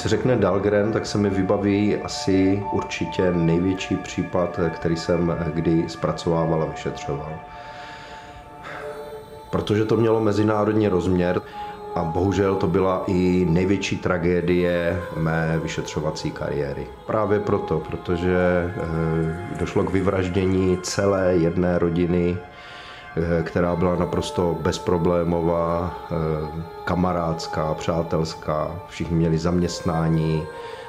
Se řekne Dahlgren, tak se mi vybaví asi určitě největší případ, který jsem kdy zpracovával a vyšetřoval. Protože to mělo mezinárodní rozměr a bohužel to byla i největší tragédie mé vyšetřovací kariéry. Právě proto, protože eh, došlo k vyvraždění celé jedné rodiny která byla naprosto bezproblémová, eh, kamarádská, přátelská, všichni měli zaměstnání,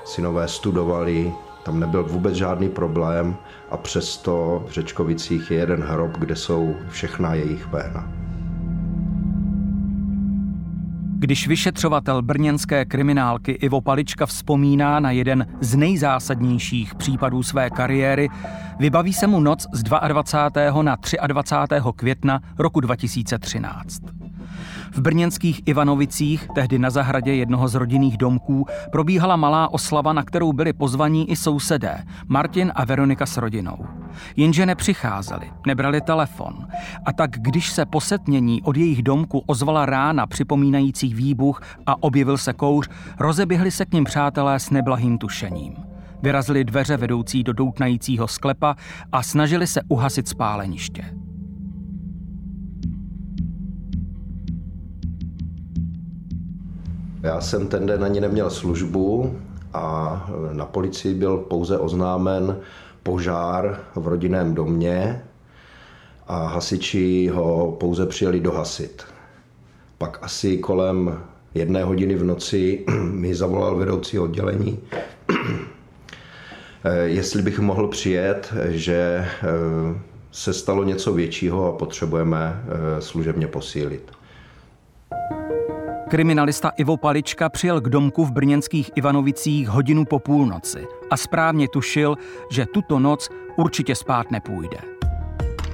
synové studovali, tam nebyl vůbec žádný problém a přesto v Řečkovicích je jeden hrob, kde jsou všechna jejich jména. Když vyšetřovatel brněnské kriminálky Ivo Palička vzpomíná na jeden z nejzásadnějších případů své kariéry, vybaví se mu noc z 22. na 23. května roku 2013. V brněnských Ivanovicích, tehdy na zahradě jednoho z rodinných domků, probíhala malá oslava, na kterou byli pozvaní i sousedé, Martin a Veronika s rodinou. Jenže nepřicházeli, nebrali telefon. A tak, když se posetnění od jejich domku ozvala rána připomínající výbuch a objevil se kouř, rozeběhli se k ním přátelé s neblahým tušením. Vyrazili dveře vedoucí do doutnajícího sklepa a snažili se uhasit spáleniště. Já jsem ten den ani neměl službu a na policii byl pouze oznámen požár v rodinném domě a hasiči ho pouze přijeli dohasit. Pak asi kolem jedné hodiny v noci mi zavolal vedoucí oddělení, jestli bych mohl přijet, že eh, se stalo něco většího a potřebujeme služebně posílit. Kriminalista Ivo Palička přijel k domku v brněnských Ivanovicích hodinu po půlnoci a správně tušil, že tuto noc určitě spát nepůjde.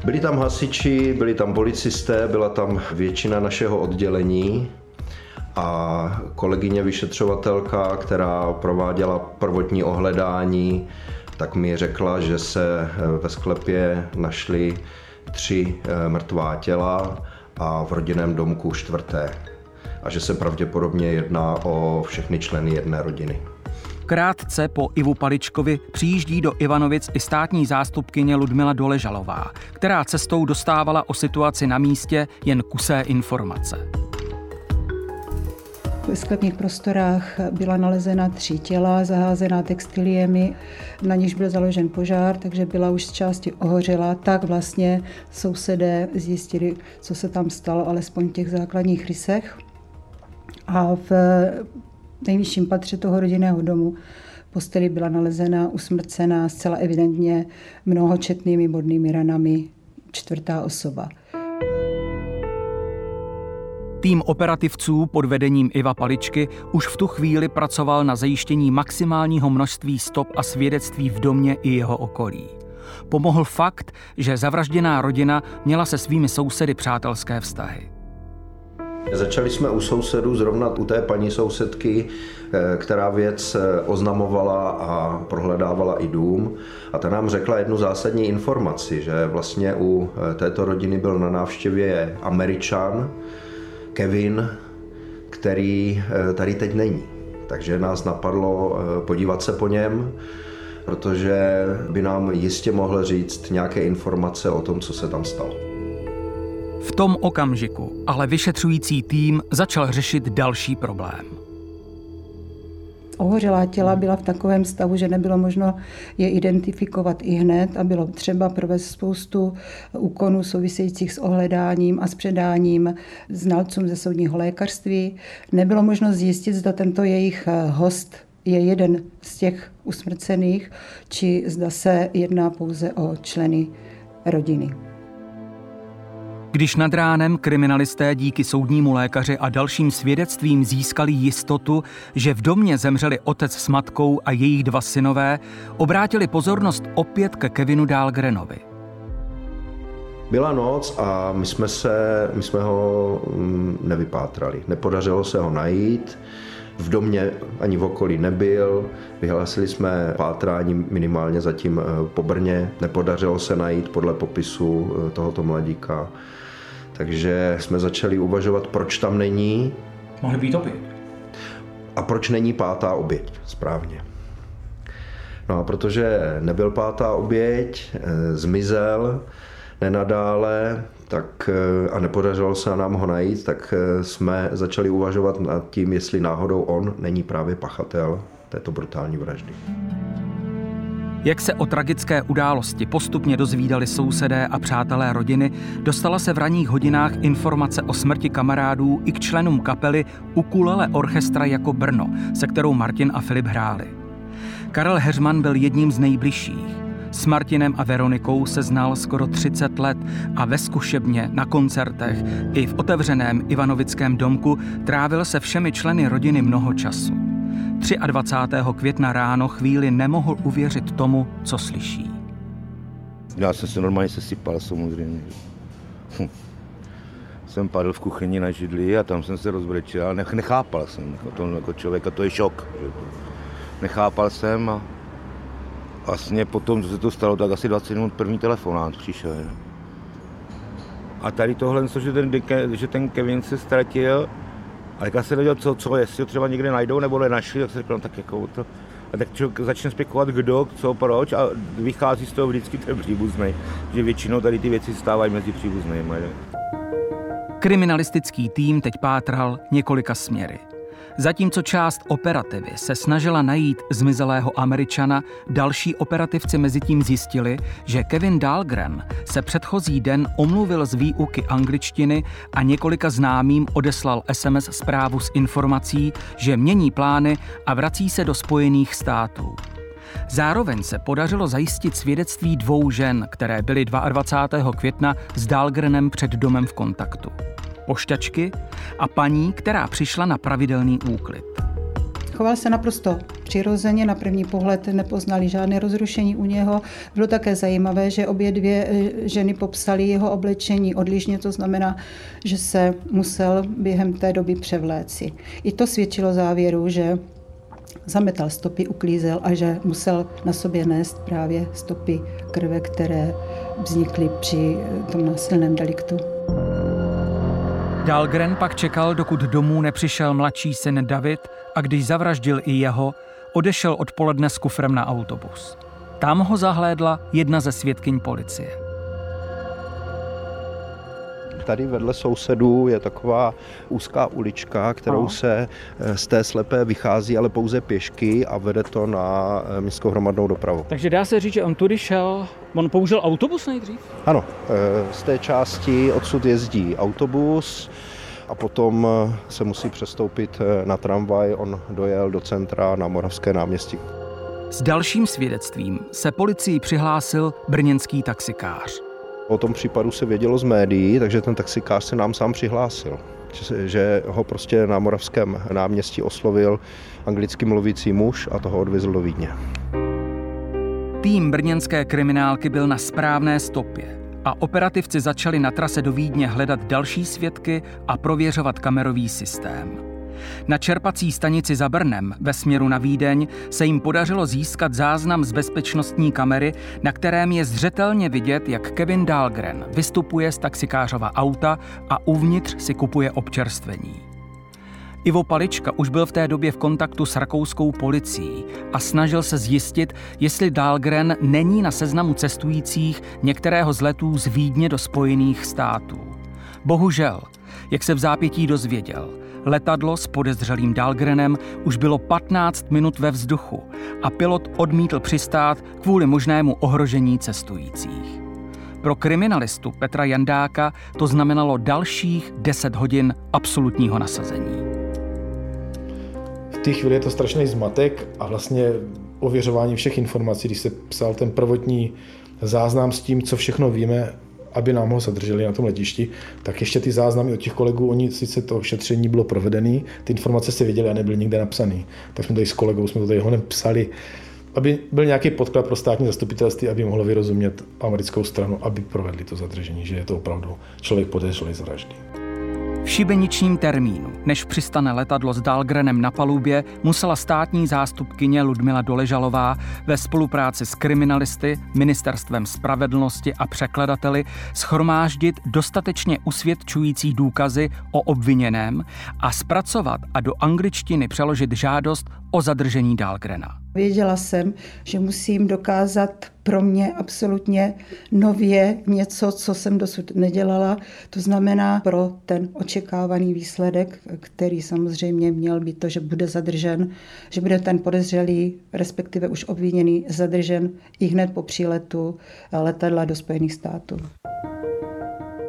Byli tam hasiči, byli tam policisté, byla tam většina našeho oddělení a kolegyně vyšetřovatelka, která prováděla prvotní ohledání, tak mi řekla, že se ve sklepě našly tři eh, mrtvá těla a v rodinném domku čtvrté a že se pravděpodobně jedná o všechny členy jedné rodiny. Krátce po Ivu Paličkovi přijíždí do Ivanovic i státní zástupkyně Ludmila Doležalová, která cestou dostávala o situaci na místě jen kusé informace. V sklepních prostorách byla nalezena tři těla, zaházená textiliemi, na níž byl založen požár, takže byla už z části ohořela. Tak vlastně sousedé zjistili, co se tam stalo, alespoň v těch základních rysech a v nejvyšším patře toho rodinného domu posteli byla nalezena usmrcená zcela evidentně mnohočetnými bodnými ranami čtvrtá osoba. Tým operativců pod vedením Iva Paličky už v tu chvíli pracoval na zajištění maximálního množství stop a svědectví v domě i jeho okolí. Pomohl fakt, že zavražděná rodina měla se svými sousedy přátelské vztahy. Začali jsme u sousedů, zrovna u té paní sousedky, eh, která věc eh, oznamovala a prohledávala i dům. A ta nám řekla jednu zásadní informaci, že vlastně u eh, této rodiny byl na návštěvě Američan, Kevin, který tady teď není. Takže nás napadlo podívat se po něm, protože by nám jistě mohl říct nějaké informace o tom, co se tam stalo. V tom okamžiku ale vyšetřující tým začal řešit další problém. Ohořelá těla byla v takovém stavu, že nebylo možno je identifikovat i hned a bylo třeba provést spoustu úkonů souvisejících s ohledáním a s předáním znalcům ze soudního lékařství. Nebylo možno zjistit, zda tento jejich host je jeden z těch usmrcených, či zda se jedná pouze o členy rodiny. Když nad ránem kriminalisté díky soudnímu lékaři a dalším svědectvím získali jistotu, že v domě zemřeli otec s matkou a jejich dva synové, obrátili pozornost opět ke Kevinu Dahlgrenovi. Byla noc a my jsme, se, my jsme ho mm, nevypátrali. Nepodařilo se ho najít. V domě ani v okolí nebyl. Vyhlásili jsme pátrání minimálně zatím eh, po Brně. Nepodařilo se najít podle popisu eh, tohoto mladíka. Takže jsme začali uvažovat, proč tam není. Mohli být opět. A proč není pátá oběť? Správně. No a protože nebyl pátá oběť, eh, zmizel nenadále, tak eh, a nepodařilo se nám ho najít, tak eh, jsme začali uvažovat nad tím, jestli náhodou on není právě pachatel této brutální vraždy. Jak se o tragické události postupně dozvídali sousedé a přátelé rodiny, dostala se v ranních hodinách informace o smrti kamarádů i k členům kapely Ukulele Orchestra jako Brno, se kterou Martin a Filip hráli. Karel Heřman byl jedním z nejbližších. S Martinem a Veronikou se znal skoro 30 let a ve zkušebně, na koncertech i v otevřeném Ivanovickém domku trávil se všemi členy rodiny mnoho času. 23. května ráno chvíli nemohl uvěřit tomu, co slyší. Já jsem se normálně sesypal samozřejmě. Hm. Jsem padl v kuchyni na židli a tam jsem se rozbrečel, ale nechápal jsem jako, to, jako člověk a to je šok. Nechápal jsem a vlastně potom, co se to stalo, tak asi 20 minut první telefonát přišel. Ne? A tady tohle, že ten, že ten Kevin se ztratil, ale já jsem nevěděl, co, co, jestli ho třeba někde najdou nebo nenašli, tak jsem řekl, no, tak jako to, a tak člověk začne spekulovat, kdo, co, proč a vychází z toho vždycky ten příbuzný, že většinou tady ty věci stávají mezi příbuznými. Kriminalistický tým teď pátral několika směry. Zatímco část operativy se snažila najít zmizelého Američana, další operativci mezi tím zjistili, že Kevin Dahlgren se předchozí den omluvil z výuky angličtiny a několika známým odeslal SMS zprávu s informací, že mění plány a vrací se do Spojených států. Zároveň se podařilo zajistit svědectví dvou žen, které byly 22. května s Dahlgrenem před domem v kontaktu pošťačky a paní, která přišla na pravidelný úklid. Choval se naprosto přirozeně, na první pohled nepoznali žádné rozrušení u něho. Bylo také zajímavé, že obě dvě eh, ženy popsaly jeho oblečení odlišně, to znamená, že se musel během té doby převléci. I to svědčilo závěru, že zametal stopy, uklízel a že musel na sobě nést právě stopy krve, které vznikly při tom násilném deliktu. Dahlgren pak čekal, dokud domů nepřišel mladší syn David a když zavraždil i jeho, odešel odpoledne s kufrem na autobus. Tam ho zahlédla jedna ze svědkyň policie. Tady vedle sousedů je taková úzká ulička, kterou no. se eh, z té slepé vychází, ale pouze pěšky a vede to na eh, městskou hromadnou dopravu. Takže dá se říct, že on tudy šel, on použil autobus nejdřív? Ano, eh, z té části odsud jezdí autobus, a potom se musí přestoupit na tramvaj. On dojel do centra na Moravské náměstí. S dalším svědectvím se policii přihlásil brněnský taxikář. O tom případu se vědělo z médií, takže ten taxikář se nám sám přihlásil. Že ho prostě na Moravském náměstí oslovil anglicky mluvící muž a toho odvezl do Vídně. Tým brněnské kriminálky byl na správné stopě a operativci začali na trase do Vídně hledat další svědky a prověřovat kamerový systém. Na čerpací stanici za Brnem ve směru na Vídeň se jim podařilo získat záznam z bezpečnostní kamery, na kterém je zřetelně vidět, jak Kevin Dahlgren vystupuje z taxikářova auta a uvnitř si kupuje občerstvení. Ivo Palička už byl v té době v kontaktu s rakouskou policií a snažil se zjistit, jestli Dahlgren není na seznamu cestujících některého z letů z Vídně do Spojených států. Bohužel, jak se v zápětí dozvěděl, Letadlo s podezřelým Dahlgrenem už bylo 15 minut ve vzduchu a pilot odmítl přistát kvůli možnému ohrožení cestujících. Pro kriminalistu Petra Jandáka to znamenalo dalších 10 hodin absolutního nasazení. V té chvíli je to strašný zmatek a vlastně ověřování všech informací, když se psal ten prvotní záznam s tím, co všechno víme aby nám ho zadrželi na tom letišti, tak ještě ty záznamy od těch kolegů, oni sice to šetření bylo provedené, ty informace se věděly a nebyly nikde napsané. Tak jsme tady s kolegou, jsme to tady honem psali, aby byl nějaký podklad pro státní zastupitelství, aby mohlo vyrozumět americkou stranu, aby provedli to zadržení, že je to opravdu člověk podezřelý z vraždy. V šibeničním termínu, než přistane letadlo s Dahlgrenem na palubě, musela státní zástupkyně Ludmila Doležalová ve spolupráci s kriminalisty, ministerstvem spravedlnosti a překladateli schromáždit dostatečně usvědčující důkazy o obviněném a zpracovat a do angličtiny přeložit žádost o zadržení Dahlgrena. Věděla jsem, že musím dokázat pro mě absolutně nově něco, co jsem dosud nedělala. To znamená pro ten očekávaný výsledek, který samozřejmě měl být to, že bude zadržen, že bude ten podezřelý, respektive už obviněný, zadržen i hned po příletu letadla do Spojených států.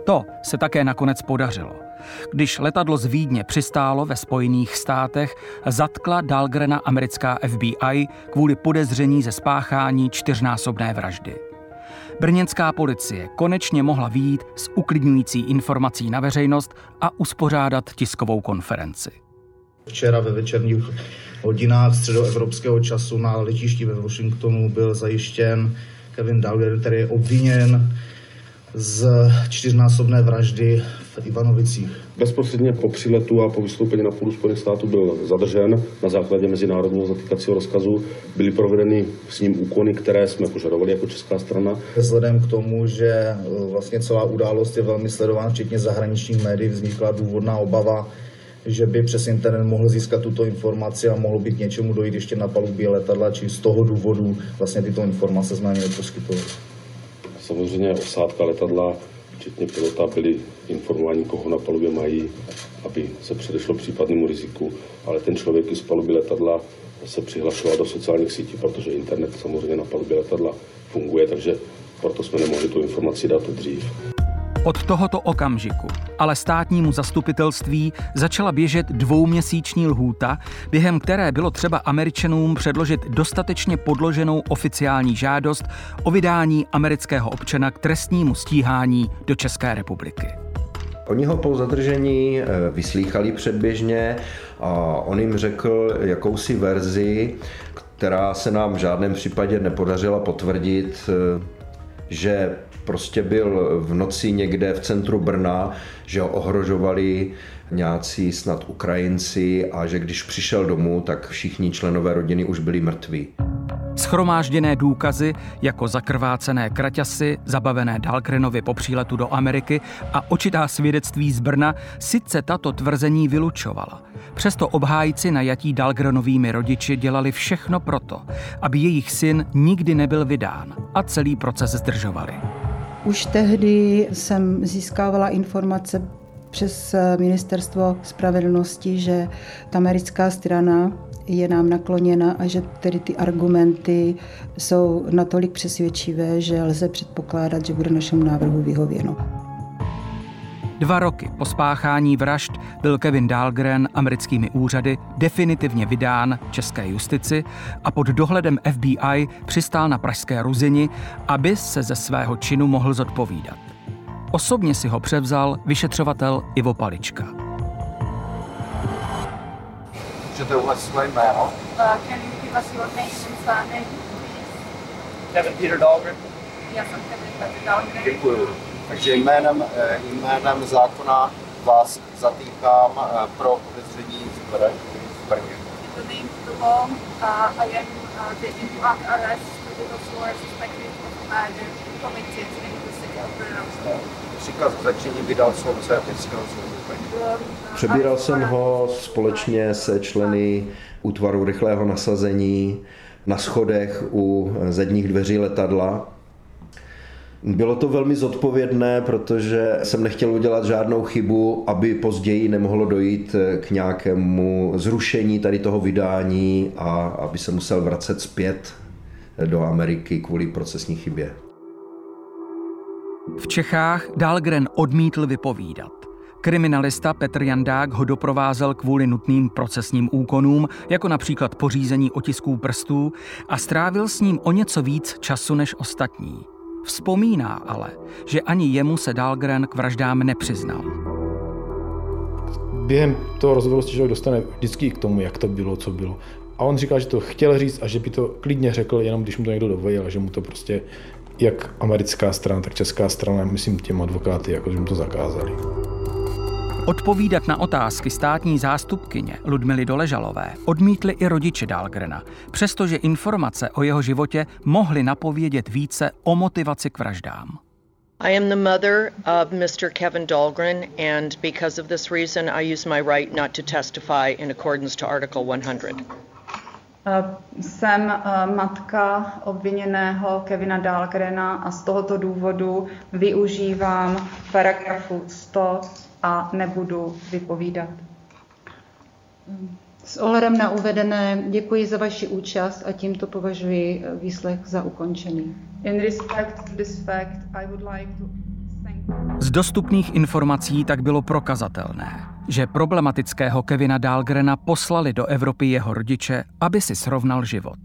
To se také nakonec podařilo. Když letadlo z Vídně přistálo ve Spojených státech, zatkla Dahlgrena americká FBI kvůli podezření ze spáchání čtyřnásobné vraždy. Brněnská policie konečně mohla výjít s uklidňující informací na veřejnost a uspořádat tiskovou konferenci. Včera ve večerních hodinách středoevropského času na letišti ve Washingtonu byl zajištěn Kevin Dahlgren, který je obviněn z čtyřnásobné vraždy v Ivanovicích. Bezprostředně po příletu a po vystoupení na půdu Spojených států byl zadržen na základě mezinárodního zatýkacího rozkazu. Byly provedeny s ním úkony, které jsme požadovali jako česká strana. Vzhledem k tomu, že e, vlastně celá událost je velmi sledována, včetně zahraničních médií, vznikla důvodná obava, že by přes internet mohl získat tuto informaci a mohlo být něčemu dojít ještě na palubě letadla, či z toho důvodu vlastně tyto informace jsme ani neposkytovali. Samozřejmě osádka letadla, včetně pilota, byli informováni, koho na palubě mají, aby se předešlo případnému riziku, ale ten člověk i z paluby letadla se přihlašoval do sociálních sítí, protože internet samozřejmě na palubě letadla funguje, takže proto jsme nemohli tu informaci dát dřív. Od tohoto okamžiku ale státnímu zastupitelství začala běžet dvouměsíční lhůta, během které bylo třeba Američanům předložit dostatečně podloženou oficiální žádost o vydání amerického občana k trestnímu stíhání do České republiky. Oni ho po zadržení eh, vyslýchali předběžně a on jim řekl jakousi verzi, která se nám v žádném případě nepodařila potvrdit, eh, že prostě byl v noci někde v centru Brna, že ho ohrožovali nějací snad Ukrajinci a že když přišel domů, tak všichni členové rodiny už byli mrtví. Schromážděné důkazy, jako zakrvácené kraťasy, zabavené Dalkrenovi po příletu do Ameriky a očitá svědectví z Brna, sice tato tvrzení vylučovala. Přesto obhájci najatí Dalgrenovými rodiči dělali všechno proto, aby jejich syn nikdy nebyl vydán a celý proces zdržovali. Už tehdy jsem získávala informace přes ministerstvo spravedlnosti, že ta americká strana je nám nakloněna a že tedy ty argumenty jsou natolik přesvědčivé, že lze předpokládat, že bude našemu návrhu vyhověno. Dva roky po spáchání vražd byl Kevin Dahlgren americkými úřady definitivně vydán české justici a pod dohledem FBI přistál na pražské Ruzini, aby se ze svého činu mohl zodpovídat. Osobně si ho převzal vyšetřovatel Ivo Palička. Můžete uvést jméno? Kevin Peter Dahlgren? Já jsem Kevin Peter Dahlgren. Děkuju. Takže jménem, eh, jménem zákona vás zatýkám eh, pro podezření z Brně. Příkaz zatčení vydal soudce Městského soudu Přebíral jsem ho společně se členy útvaru rychlého nasazení na schodech u zadních dveří letadla bylo to velmi zodpovědné, protože jsem nechtěl udělat žádnou chybu, aby později nemohlo dojít k nějakému zrušení tady toho vydání a aby se musel vracet zpět do Ameriky kvůli procesní chybě. V Čechách Dahlgren odmítl vypovídat. Kriminalista Petr Jandák ho doprovázel kvůli nutným procesním úkonům, jako například pořízení otisků prstů, a strávil s ním o něco víc času než ostatní. Vzpomíná ale, že ani jemu se Dahlgren k vraždám nepřiznal. Během toho rozhovoru se člověk dostane vždycky k tomu, jak to bylo, co bylo. A on říkal, že to chtěl říct a že by to klidně řekl, jenom když mu to někdo dovolil, že mu to prostě jak americká strana, tak česká strana, myslím těm advokáty, jako že mu to zakázali. Odpovídat na otázky státní zástupkyně Ludmily Doležalové odmítli i rodiče Dahlgrena, přestože informace o jeho životě mohly napovědět více o motivaci k vraždám. I am the mother of Mr. Kevin Dahlgren, and because of this reason, I use my right not to testify in accordance to Article 100. Jsem matka obviněného Kevina Dahlgrena a z tohoto důvodu využívám paragrafu 100 a nebudu vypovídat. S ohledem na uvedené děkuji za vaši účast a tímto považuji výslech za ukončený. In respect to this fact, I would like to z dostupných informací tak bylo prokazatelné, že problematického Kevina Dahlgrena poslali do Evropy jeho rodiče, aby si srovnal život.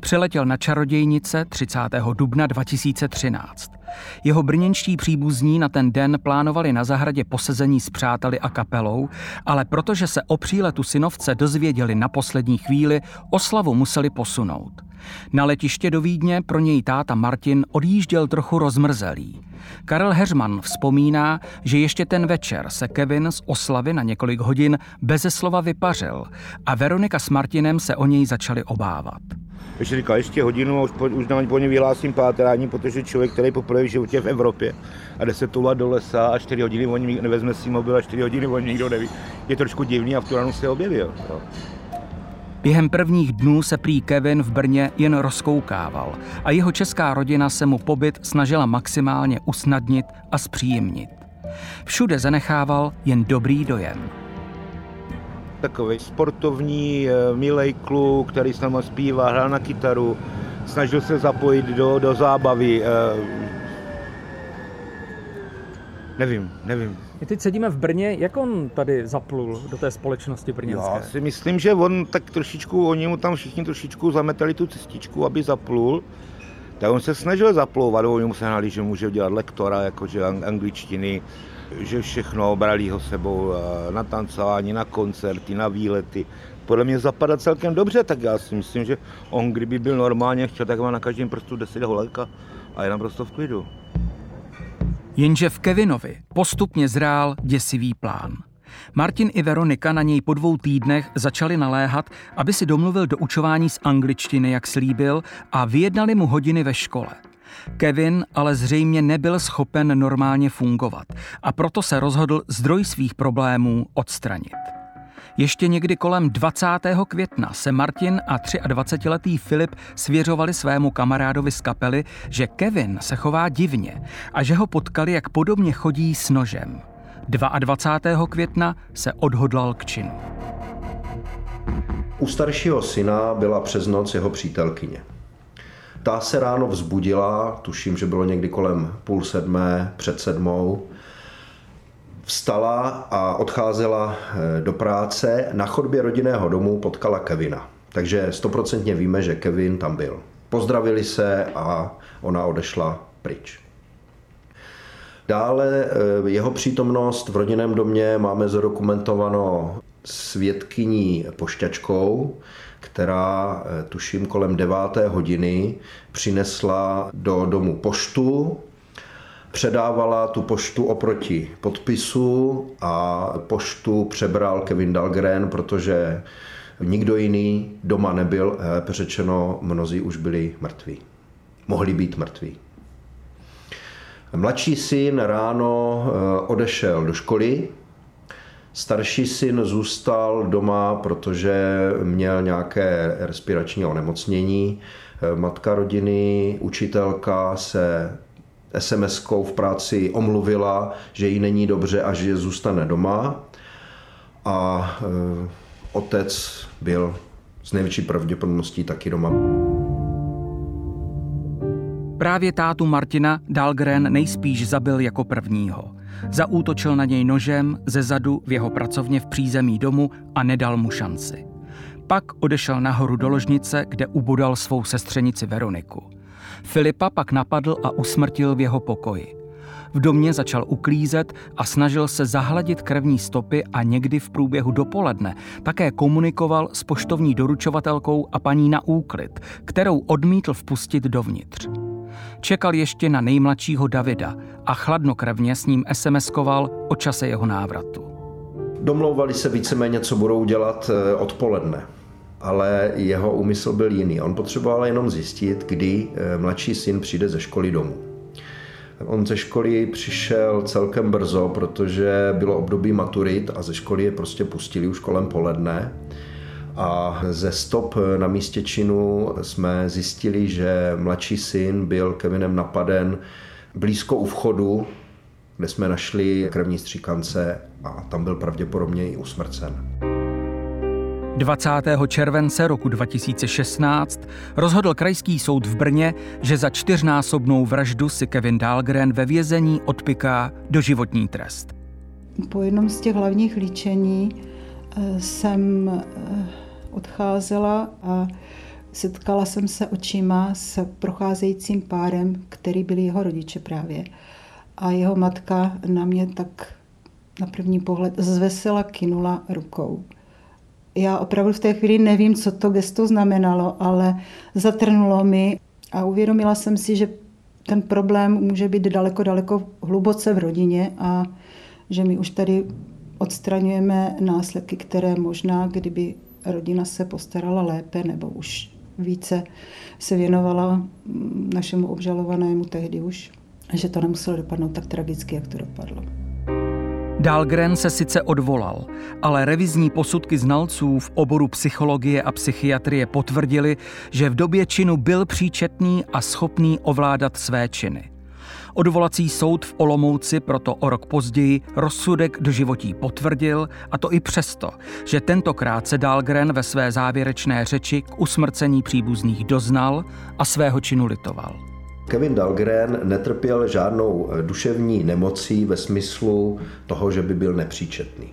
Přeletěl na čarodějnice 30. dubna 2013. Jeho brněnští příbuzní na ten den plánovali na zahradě posezení s přáteli a kapelou, ale protože se o příletu synovce dozvěděli na poslední chvíli, oslavu museli posunout. Na letiště do Vídně pro něj táta Martin odjížděl trochu rozmrzelý. Karel Heřman vzpomíná, že ještě ten večer se Kevin z oslavy na několik hodin beze slova vypařil a Veronika s Martinem se o něj začali obávat. Ještě říkal, ještě hodinu a už, po, už na po ně vyhlásím pátrání, protože člověk, který poprvé v životě v Evropě a jde se toulat do lesa a 4 hodiny on nevezme si mobil a 4 hodiny on nikdo neví, je trošku divný a v tu ranu se objevil. No. Během prvních dnů se prý Kevin v Brně jen rozkoukával a jeho česká rodina se mu pobyt snažila maximálně usnadnit a zpříjemnit. Všude zanechával jen dobrý dojem. Takový sportovní, eh, milej kluk, který s náma zpívá, hrál na kytaru, snažil se zapojit do, do zábavy. Eh, nevím, nevím. My teď sedíme v Brně, jak on tady zaplul do té společnosti brněnské? Já si myslím, že on tak trošičku, oni mu tam všichni trošičku zametali tu cestičku, aby zaplul. Tak on se snažil zaplouvat, oni mu se hnali, že může dělat lektora, jakože angličtiny, že všechno brali ho sebou eh, na tancování, na koncerty, na výlety. Podle mě zapadá celkem dobře, tak já si myslím, že on kdyby byl normálně chtěl, tak má na každém prstu 10 holek a je naprosto v klidu. Jenže v Kevinovi postupně zrál děsivý plán. Martin i Veronika na něj po dvou týdnech začali naléhat, aby si domluvil do učování z angličtiny, jak slíbil, a vyjednali mu hodiny ve škole. Kevin ale zřejmě nebyl schopen normálně fungovat a proto se rozhodl zdroj svých problémů odstranit. Ještě někdy kolem 20. května se Martin a 23-letý Filip svěřovali svému kamarádovi z kapely, že Kevin se chová divně a že ho potkali, jak podobně chodí s nožem. 22. května se odhodlal k činu. U staršího syna byla přes noc jeho přítelkyně. Ta se ráno vzbudila, tuším, že bylo někdy kolem půl sedmé, před sedmou, vstala a odcházela eh, do práce. Na chodbě rodinného domu potkala Kevina. Takže stoprocentně víme, že Kevin tam byl. Pozdravili se a ona odešla pryč. Dále eh, jeho přítomnost v rodinném domě máme zadokumentováno svědkyní pošťačkou, která eh, tuším kolem deváté hodiny přinesla do domu poštu předávala tu poštu oproti podpisu a poštu přebral Kevin Dahlgren, protože nikdo jiný doma nebyl, lépe řečeno, mnozí už byli mrtví. Mohli být mrtví. Mladší syn ráno eh, odešel do školy, starší syn zůstal doma, protože měl nějaké respirační onemocnění. Eh, matka rodiny, učitelka se SMS-kou v práci omluvila, že jí není dobře a že zůstane doma. A e, otec byl s největší pravděpodobností taky doma. Právě tátu Martina Dahlgren nejspíš zabil jako prvního. Zaútočil na něj nožem ze zadu v jeho pracovně v přízemí domu a nedal mu šanci. Pak odešel nahoru do ložnice, kde ubodal svou sestřenici Veroniku. Filipa pak napadl a usmrtil v jeho pokoji. V domě začal uklízet a snažil se zahladit krevní stopy a někdy v průběhu dopoledne také komunikoval s poštovní doručovatelkou a paní na úklid, kterou odmítl vpustit dovnitř. Čekal ještě na nejmladšího Davida a chladnokrevně s ním SMS-koval o čase jeho návratu. Domlouvali se víceméně, co budou dělat eh, odpoledne ale jeho úmysl byl jiný. On potřeboval jenom zjistit, kdy eh, mladší syn přijde ze školy domů. On ze školy přišel celkem brzo, protože bylo období maturit a ze školy je prostě pustili už kolem poledne. A ze stop na místě činu jsme zjistili, že mladší syn byl Kevinem napaden blízko u vchodu, kde jsme našli krevní stříkance a tam byl pravděpodobně i usmrcen. 20. července roku 2016 rozhodl krajský soud v Brně, že za čtyřnásobnou vraždu si Kevin Dahlgren ve vězení odpiká doživotní trest. Po jednom z těch hlavních líčení eh, jsem eh, odcházela a setkala jsem se očima s procházejícím párem, který byli jeho rodiče právě. A jeho matka na mě tak na první pohled zvesela kinula rukou já opravdu v té chvíli nevím, co to gesto znamenalo, ale zatrnulo mi a uvědomila jsem si, že ten problém může být daleko, daleko hluboce v rodině a že my už tady odstraňujeme následky, které možná, kdyby rodina se postarala lépe nebo už více se věnovala našemu obžalovanému tehdy už, že to nemuselo dopadnout tak tragicky, jak to dopadlo. Dahlgren se sice odvolal, ale revizní posudky znalců v oboru psychologie a psychiatrie potvrdili, že v době činu byl příčetný a schopný ovládat své činy. Odvolací soud v Olomouci proto o rok později rozsudek do životí potvrdil, a to i přesto, že tentokrát se Dahlgren ve své závěrečné řeči k usmrcení příbuzných doznal a svého činu litoval. Kevin Dahlgren netrpěl žádnou eh, duševní nemocí ve smyslu toho, že by byl nepříčetný.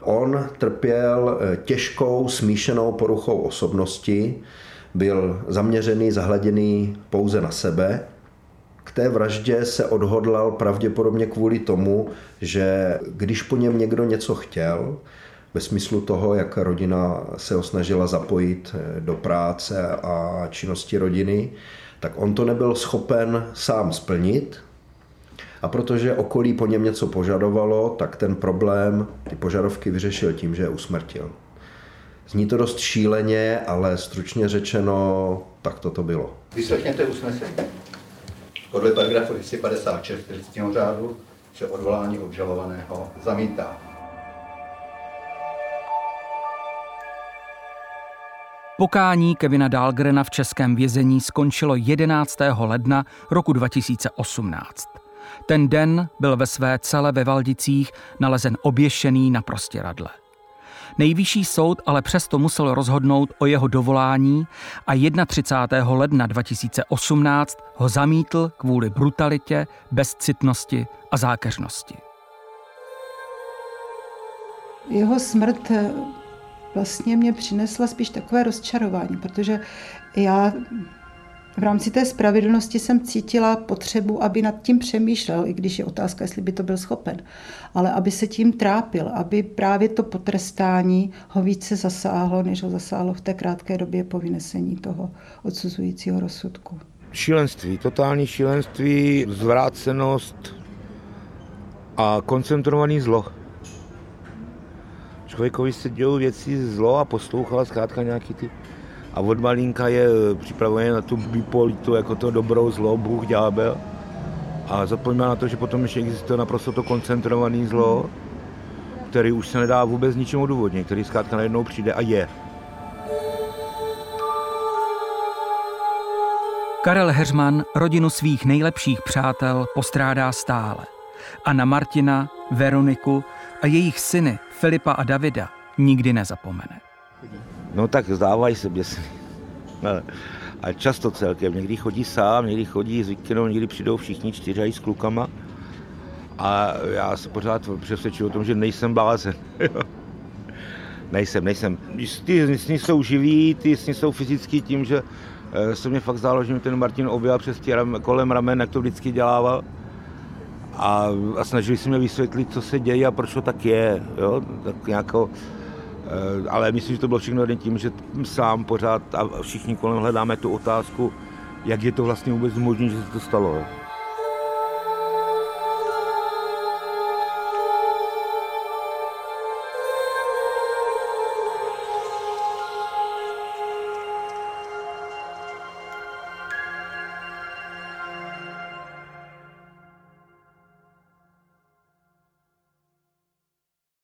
On trpěl eh, těžkou smíšenou poruchou osobnosti, byl zaměřený, zahleděný pouze na sebe. K té vraždě se odhodlal pravděpodobně kvůli tomu, že když po něm někdo něco chtěl, ve smyslu toho, jak rodina se ho snažila zapojit eh, do práce a činnosti rodiny, tak on to nebyl schopen sám splnit. A protože okolí po něm něco požadovalo, tak ten problém, ty požadovky vyřešil tím, že je usmrtil. Zní to dost šíleně, ale stručně řečeno, tak to to bylo. Vyslechněte usnesení. Podle paragrafu 256 trestního řádu se odvolání obžalovaného zamítá. Pokání Kevina Dahlgrena v českém vězení skončilo 11. ledna roku 2018. Ten den byl ve své cele ve Valdicích nalezen oběšený na prostěradle. Nejvyšší soud ale přesto musel rozhodnout o jeho dovolání a 31. ledna 2018 ho zamítl kvůli brutalitě, bezcitnosti a zákeřnosti. Jeho smrt vlastně mě přinesla spíš takové rozčarování, protože já v rámci té spravedlnosti jsem cítila potřebu, aby nad tím přemýšlel, i když je otázka, jestli by to byl schopen, ale aby se tím trápil, aby právě to potrestání ho více zasáhlo, než ho zasáhlo v té krátké době po vynesení toho odsuzujícího rozsudku. Šílenství, totální šílenství, zvrácenost a koncentrovaný zlo člověkovi se dějou věci zlo a poslouchala zkrátka nějaký ty a od malinka je připravený na tu bipolitu, jako to dobrou zlo, Bůh, ďábel. A zapomíná na to, že potom ještě existuje naprosto to koncentrovaný zlo, který už se nedá vůbec ničím odůvodnit, který zkrátka najednou přijde a je. Karel Heřman rodinu svých nejlepších přátel postrádá stále. A na Martina, Veroniku a jejich syny Filipa a Davida nikdy nezapomene. No tak zdávají se běsný. A často celkem. Někdy chodí sám, někdy chodí s Vikinou, někdy přijdou všichni čtyři s klukama. A já se pořád přesvědčuju o tom, že nejsem blázen. nejsem, nejsem. Ty sny jsou živí, ty sny jsou fyzický tím, že eh, se mě fakt zdálo, že mi ten Martin objel přes tě kolem ramen, jak to vždycky dělával a, a snažili se mě vysvětlit, co se děje a proč to tak je. Jo? Tak nějako, eh, ale myslím, že to bylo všechno jen tím, že sám pořád a všichni kolem hledáme tu otázku, jak je to vlastně vůbec možné, že se to stalo. Jo?